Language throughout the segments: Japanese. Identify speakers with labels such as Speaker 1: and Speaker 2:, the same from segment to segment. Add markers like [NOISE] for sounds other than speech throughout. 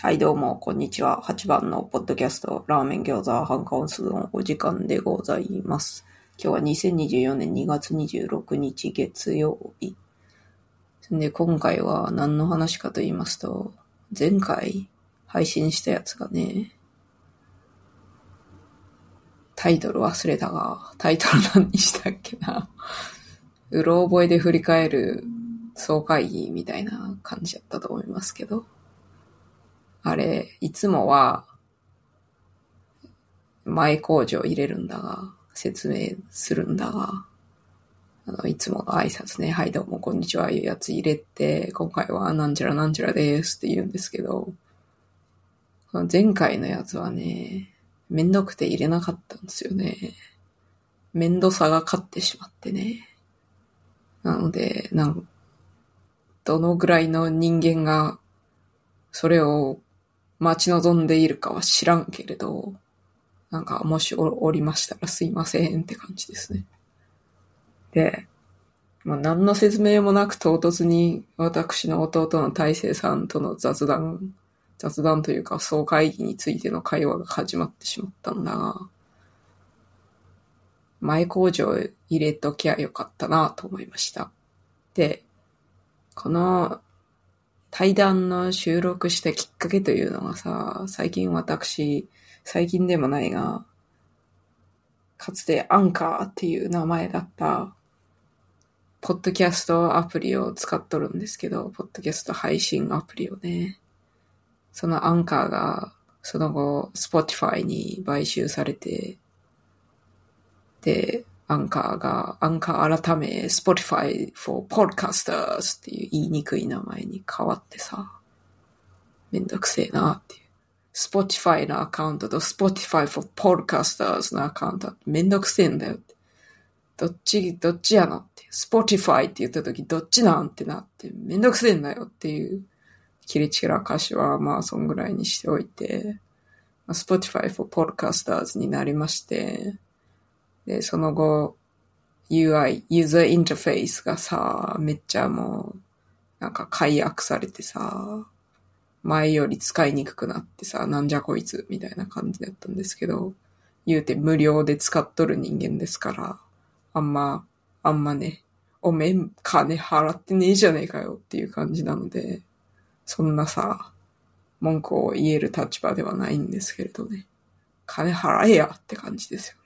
Speaker 1: はい、どうも、こんにちは。8番のポッドキャスト、ラーメン餃子半カオンスのお時間でございます。今日は2024年2月26日月曜日。で、今回は何の話かと言いますと、前回配信したやつがね、タイトル忘れたが、タイトル何にしたっけな。うろ覚えで振り返る総会議みたいな感じだったと思いますけど。あれ、いつもは、前工場入れるんだが、説明するんだが、あの、いつもの挨拶ね、はいどうもこんにちはいうやつ入れて、今回はなんちゃらなんちゃらですって言うんですけど、前回のやつはね、めんどくて入れなかったんですよね。めんどさが勝ってしまってね。なので、なん、どのぐらいの人間が、それを待ち望んでいるかは知らんけれど、なんか、もしおりましたらすいませんって感じですね。で、まあ、何の説明もなく唐突に私の弟の大勢さんとの雑談、雑談というか総会議についての会話が始まってしまったんだが、前工場入れときゃよかったなと思いました。で、この対談の収録したきっかけというのがさ、最近私、最近でもないが、かつてアンカーっていう名前だった、ポッドキャストアプリを使っとるんですけど、ポッドキャスト配信アプリをね。そのアンカーが、その後、Spotify に買収されて、で、アンカーが、アンカー改め、Spotify for Podcasters っていう言いにくい名前に変わってさ、めんどくせえなっていう。Spotify のアカウントと Spotify for Podcasters のアカウントめんどくせえんだよって。どっち、どっちやのって。Spotify って言った時どっちなんってなってめんどくせえんだよっていう切り散らかしはまあそんぐらいにしておいて、Spotify for Podcasters になりまして、で、その後、UI、ユーザーインターフェースがさ、めっちゃもう、なんか解約されてさ、前より使いにくくなってさ、なんじゃこいつ、みたいな感じだったんですけど、言うて無料で使っとる人間ですから、あんま、あんまね、おめん金払ってねえじゃねえかよっていう感じなので、そんなさ、文句を言える立場ではないんですけれどね。金払えやって感じですよ。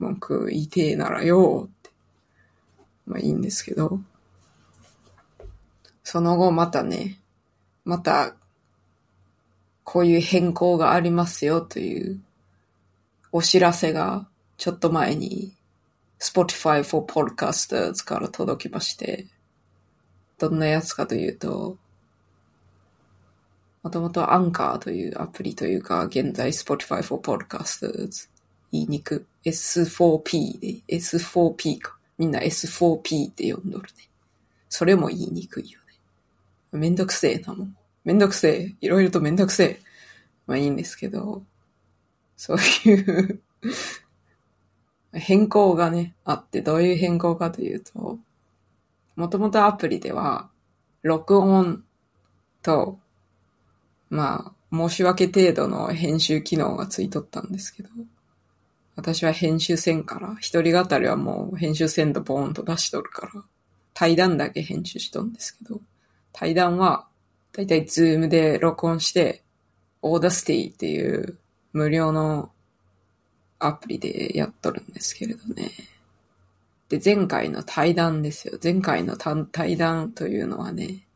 Speaker 1: 文句言いてえならよって。まあいいんですけど。その後またね、また、こういう変更がありますよというお知らせがちょっと前に Spotify for Podcasters から届きまして、どんなやつかというと、もともとアンカーというアプリというか、現在 Spotify for Podcasters 言いにく。S4P で、S4P か。みんな S4P って呼んどるね。それも言いにくいよね。めんどくせえなもん。めんどくせえ。いろいろとめんどくせえ。まあいいんですけど、そういう [LAUGHS] 変更がね、あって、どういう変更かというと、もともとアプリでは、録音と、まあ、申し訳程度の編集機能がついとったんですけど、私は編集せんから、一人語りはもう編集せんとボーンと出しとるから、対談だけ編集しとんですけど、対談は、だいたいズームで録音して、 Audacity っていう無料のアプリでやっとるんですけれどね。で、前回の対談ですよ。前回の対談というのはね、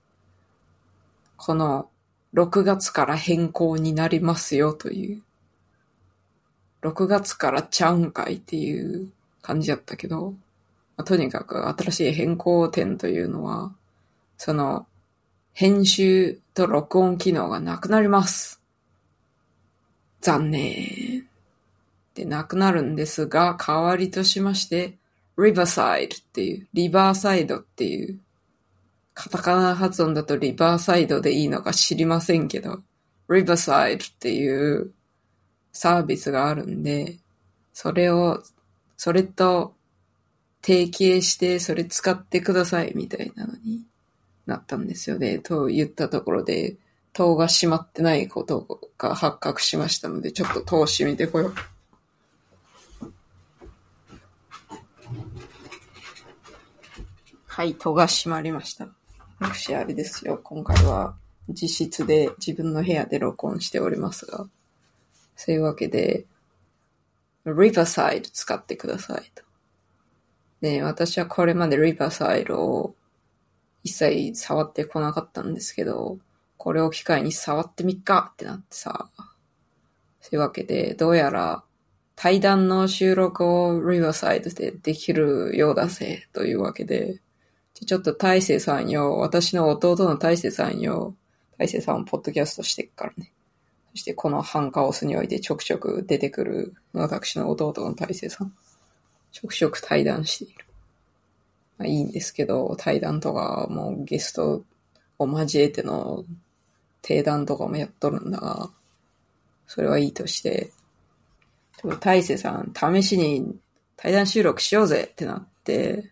Speaker 1: この6月から変更になりますよという、6月からちゃうんかいっていう感じだったけど、まあとにかく新しい変更点というのは、その、編集と録音機能がなくなります。残念。で、なくなるんですが、代わりとしまして、Riverside っていう、リバーサイドっていう、カタカナ発音だとリバーサイドでいいのか知りませんけど、Riverside っていうサービスがあるんで、それを、それと提携してそれ使ってくださいみたいなのになったんですよね。と言ったところで、戸が閉まってないことが発覚しましたので、ちょっと戸を閉めてこよう。はい、戸が閉まりました。私、あれですよ。今回は自室で自分の部屋で録音しておりますが。そういうわけで、Riverside 使ってくださいと。で、私はこれまで Riverside を一切触ってこなかったんですけど、これを機会に触ってみっかってなってさ。そういうわけで、どうやら対談の収録を Riverside でできるようだぜというわけで、ちょっと大勢さんよ、私の弟の大勢さんよ、大勢さんもポッドキャストしてっからね。そしてこのハンカオスにおいてちょくちょく出てくる私の弟の大勢さん。ちょくちょく対談している。まあいいんですけど、対談とかもうゲストを交えての定談とかもやっとるんだが、それはいいとして、大勢さん、試しに対談収録しようぜってなって、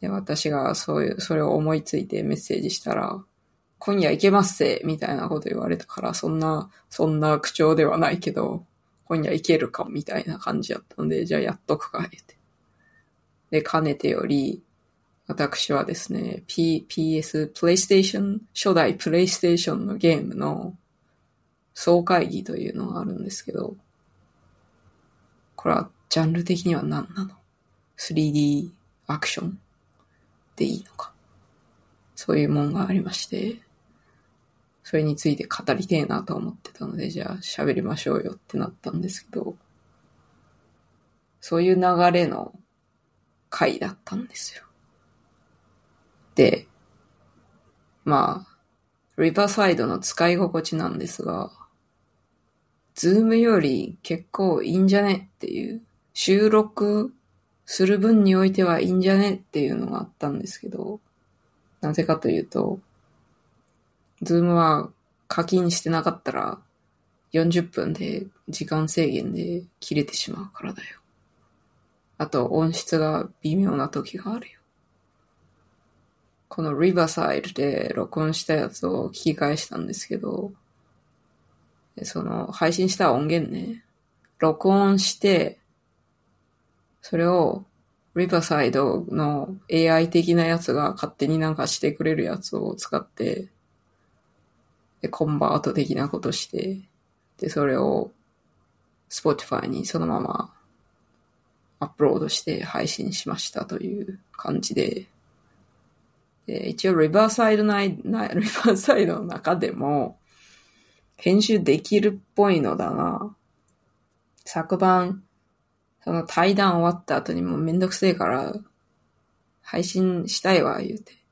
Speaker 1: で、私がそういう、それを思いついてメッセージしたら、今夜行けますせ、みたいなこと言われたから、そんな、そんな口調ではないけど、今夜行けるか、みたいな感じだったんで、じゃあやっとくか、言って。で、かねてより、私はですね、P、PS、PlayStation、初代 PlayStation のゲームの総会議というのがあるんですけど、これはジャンル的には何なの ?3D アクションでいいのか。そういうもんがありまして、それについて語りてえなと思ってたので、じゃあ喋りましょうよってなったんですけど、そういう流れの回だったんですよ。で、まあ、リバーサイドの使い心地なんですが、ズームより結構いいんじゃねっていう、収録する分においてはいいんじゃねっていうのがあったんですけど、なぜかというと、ズームは課金してなかったら40分で時間制限で切れてしまうからだよ。あと音質が微妙な時があるよ。この Riverside で録音したやつを聞き返したんですけど、その配信した音源ね、録音して、それを、リバーサイドの AI 的なやつが勝手になんかしてくれるやつを使って、で、コンバート的なことして、で、それを Spotify にそのままアップロードして配信しましたという感じで、で一応リバーサイドない、なリバーサイドの中でも編集できるっぽいのだが、昨晩その対談終わった後にもうめんどくせえから、配信したいわ、言うて。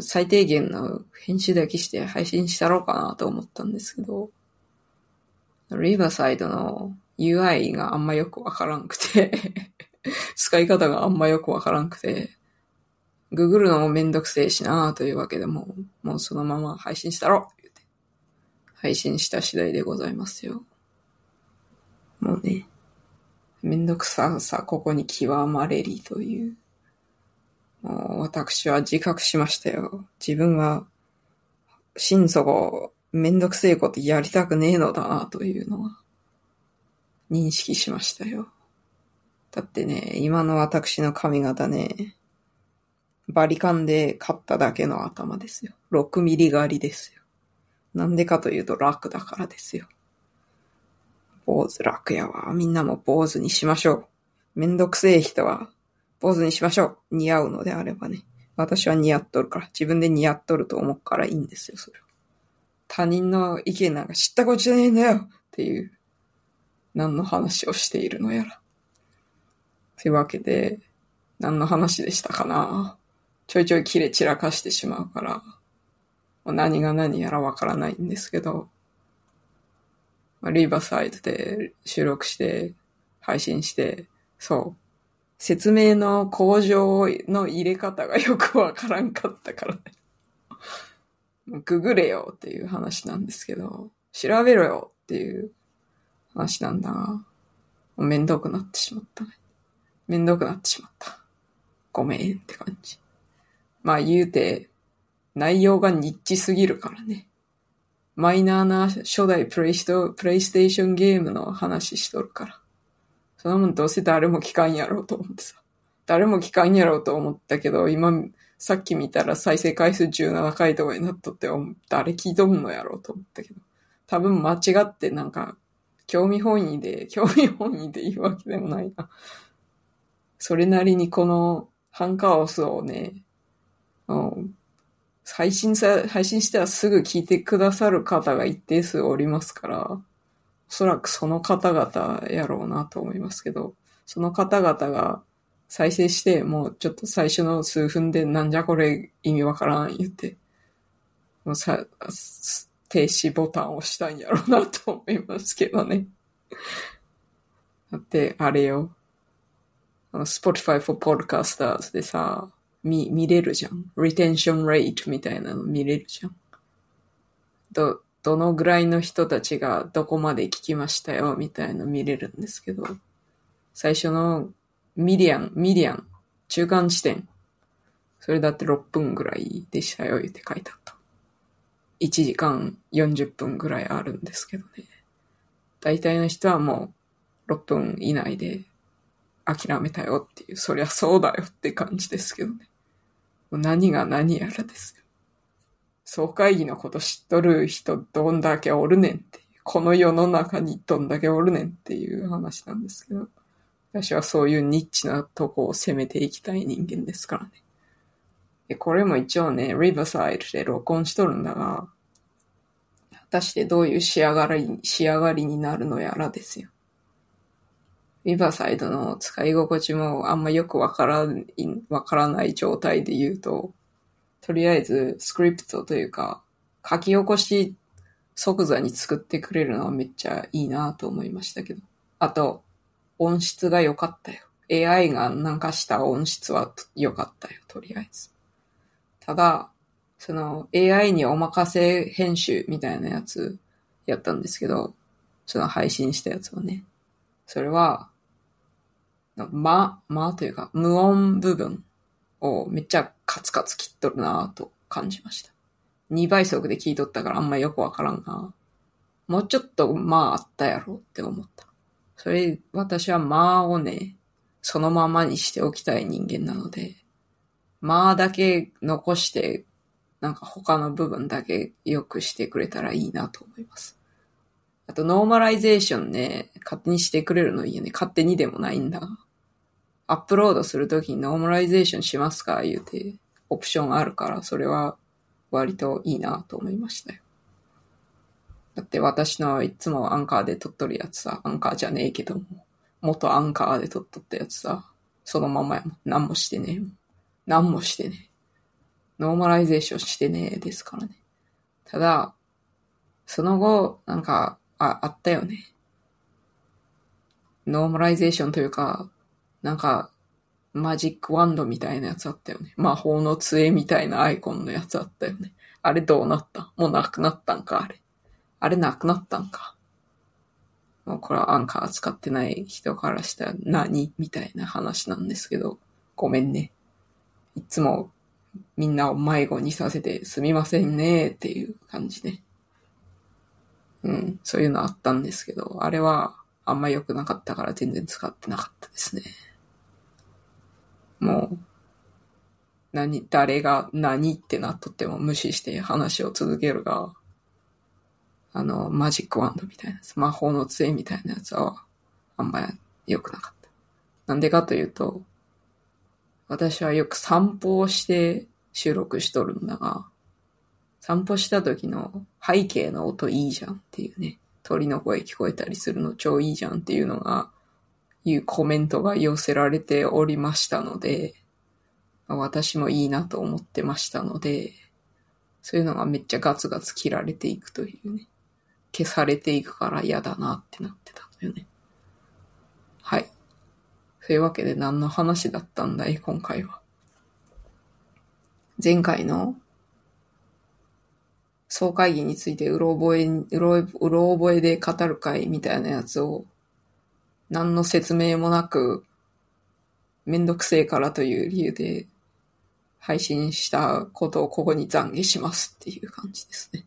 Speaker 1: 最低限の編集だけして配信したろうかなと思ったんですけど、リバーサイドの UI があんまよくわからんくて [LAUGHS] 使い方があんまよくわからんくて、ググるのもめんどくせえしなというわけでも、もうそのまま配信したろ言うて。配信した次第でございますよ。もうね。めんどくささ、ここに極まれりとい。う私は自覚しましたよ。自分は、心底、めんどくせえことやりたくねえのだな、というのは、認識しましたよ。だってね、今の私の髪型ね、バリカンで買っただけの頭ですよ。6ミリ狩りですよ。なんでかというと楽だからですよ。坊主楽やわ。みんなも坊主にしましょう。めんどくせえ人は、坊主にしましょう。似合うのであればね。私は似合っとるから、自分で似合っとると思うからいいんですよ、それは。他人の意見なんか知ったことじゃねえんだよっていう、何の話をしているのやら。というわけで、何の話でしたかなちょいちょい切れ散らかしてしまうから、何が何やらわからないんですけど、まあ、リーバーサイドで収録して、配信して、そう。説明の工場の入れ方がよくわからんかったからね。ググれよっていう話なんですけど、調べろよっていう話なんだが、めんどくなってしまったね。めんどくなってしまった。ごめんって感じ。まあ言うて、内容がニッチすぎるからね。マイナーな初代プレイスト、プレイステーションゲームの話しとるから。そんなもんどうせ誰も聞かんやろうと思ってさ。誰も聞かんやろうと思ったけど、今、さっき見たら再生回数17回とかになっとって、誰聞いとんのやろうと思ったけど。多分間違ってなんか、興味本位で、[LAUGHS] 興味本位で言うわけでもないな。それなりにこのハンカオスをね、うん、配信さ、配信してはすぐ聞いてくださる方が一定数おりますから、おそらくその方々やろうなと思いますけど、その方々が再生して、もうちょっと最初の数分でなんじゃこれ意味わからん言って、もうさ、停止ボタンを押したんやろうなと思いますけどね。だって、あれよ。あの、Spotify for Podcasters でさ、見、見れるじゃん。retention rate みたいなの見れるじゃん。ど、どのぐらいの人たちがどこまで聞きましたよ、みたいなの見れるんですけど、最初のミリアン、ミリアン、中間地点。それだって6分ぐらいでしたよ、って書いてあった。1時間40分ぐらいあるんですけどね。大体の人はもう6分以内で諦めたよっていう、そりゃそうだよって感じですけどね。何が何やらですよ。総会議のこと知っとる人どんだけおるねんっていう、この世の中にどんだけおるねんっていう話なんですけど、私はそういうニッチなとこを攻めていきたい人間ですからね。で、これも一応ね、リバーサイドで録音しとるんだが、果たしてどういう仕上がり、仕上がりになるのやらですよ。リバーサイドの使い心地もあんまよくわからん、わからない状態で言うと、とりあえずスクリプトというか、書き起こし即座に作ってくれるのはめっちゃいいなと思いましたけど。あと、音質が良かったよ。AI がなんかした音質は良かったよ、とりあえず。ただ、その AI にお任せ編集みたいなやつやったんですけど、その配信したやつはね。それは、ま、まというか、無音部分をめっちゃカツカツ切っとるなと感じました。2倍速で聞いとったからあんまよくわからんな。もうちょっとまああったやろって思った。それ、私はまあをね、そのままにしておきたい人間なので、まあだけ残して、なんか他の部分だけ良くしてくれたらいいなと思います。あと、ノーマライゼーションね、勝手にしてくれるのいいよね。勝手にでもないんだ。アップロードするときにノーマライゼーションしますか？言うて、オプションあるから、それは割といいなと思いましたよ。だって私のいつもアンカーで撮っとるやつさ、アンカーじゃねえけども、元アンカーで撮っとったやつさ、そのままやもん。何もしてねえもん。何もしてねえ。ノーマライゼーションしてねえですからね。ただ、その後、なんか、あ、あったよね。ノーマライゼーションというか、なんか、マジックワンドみたいなやつあったよね。魔法の杖みたいなアイコンのやつあったよね。あれどうなった？もうなくなったんかあれ。あれなくなったんか。もうこれはアンカー使ってない人からしたら何？みたいな話なんですけど、ごめんね。いつもみんなを迷子にさせてすみませんねっていう感じで。うん、そういうのあったんですけど、あれはあんま良くなかったから全然使ってなかったですね。もう、何、誰が何ってなっとっても無視して話を続けるが、あの、マジックワンドみたいなやつ、魔法の杖みたいなやつは、あんまり良くなかった。なんでかというと、私はよく散歩をして収録しとるんだが、散歩した時の背景の音いいじゃんっていうね、鳥の声聞こえたりするの超いいじゃんっていうのが、いうコメントが寄せられておりましたので、私もいいなと思ってましたので、そういうのがめっちゃガツガツ切られていくというね。消されていくから嫌だなってなってたのよね。はい。そういうわけで何の話だったんだい、今回は。前回の総会議についてうろ覚え、うろうろ覚えで語る会みたいなやつを何の説明もなく、めんどくせえからという理由で配信したことをここに懺悔しますっていう感じですね。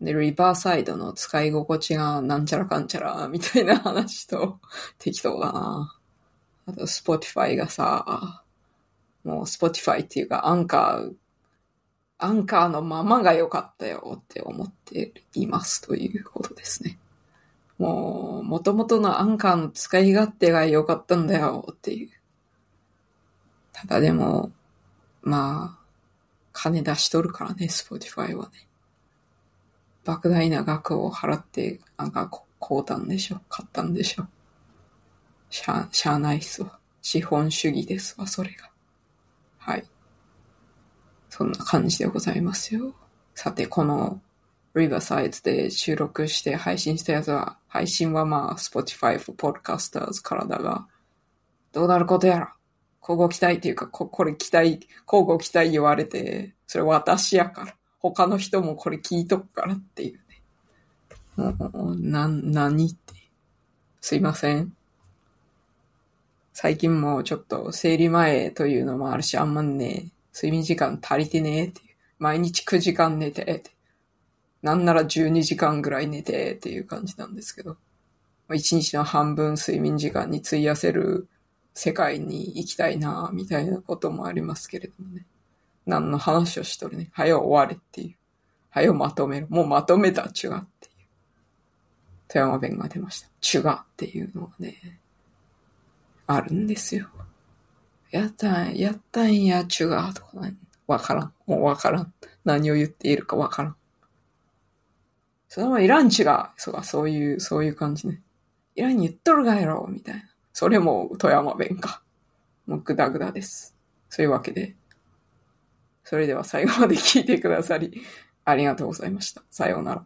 Speaker 1: で、リバーサイドの使い心地がなんちゃらかんちゃらみたいな話と [LAUGHS] 適当だな。あと、スポティファイがさ、もうスポティファイっていうかアンカー、アンカーのままが良かったよって思っていますということですね。もう、元々のアンカーの使い勝手が良かったんだよっていう。ただでも、まあ、金出しとるからね、スポティファイはね。莫大な額を払って、なんか、買うたんでしょ？買ったんでしょ？しゃ、しゃあないっすわ。資本主義ですわ、それが。はい。そんな感じでございますよ。さて、この、リバーサイズで収録して配信したやつは、配信はまあ、Spotify for Podcasters からだが、どうなることやら。交互期待っていうか、こ、これ期待、交互期待言われて、それ私やから。他の人もこれ聞いとくからっていうね。もう、な、何って。すいません。最近もちょっと生理前というのもあるし、あんまね、睡眠時間足りてねえっていう。毎日9時間寝てって。なんなら12時間ぐらい寝てっていう感じなんですけど。一日の半分睡眠時間に費やせる世界に行きたいな、みたいなこともありますけれどもね。何の話をしとるね。はよ終われっていう。はよまとめる。もうまとめたちゅがっていう。富山弁が出ました。ちゅがっていうのはね、あるんですよ。やったん、やったんや、ちゅがとかね。わからん。もうわからん。何を言っているかわからん。そのままいらんちが、そうか、そういう、そういう感じね。いらんに言っとるがやろ、みたいな。それも富山弁か。もうグダグダです。そういうわけで。それでは最後まで聞いてくださり、ありがとうございました。さようなら。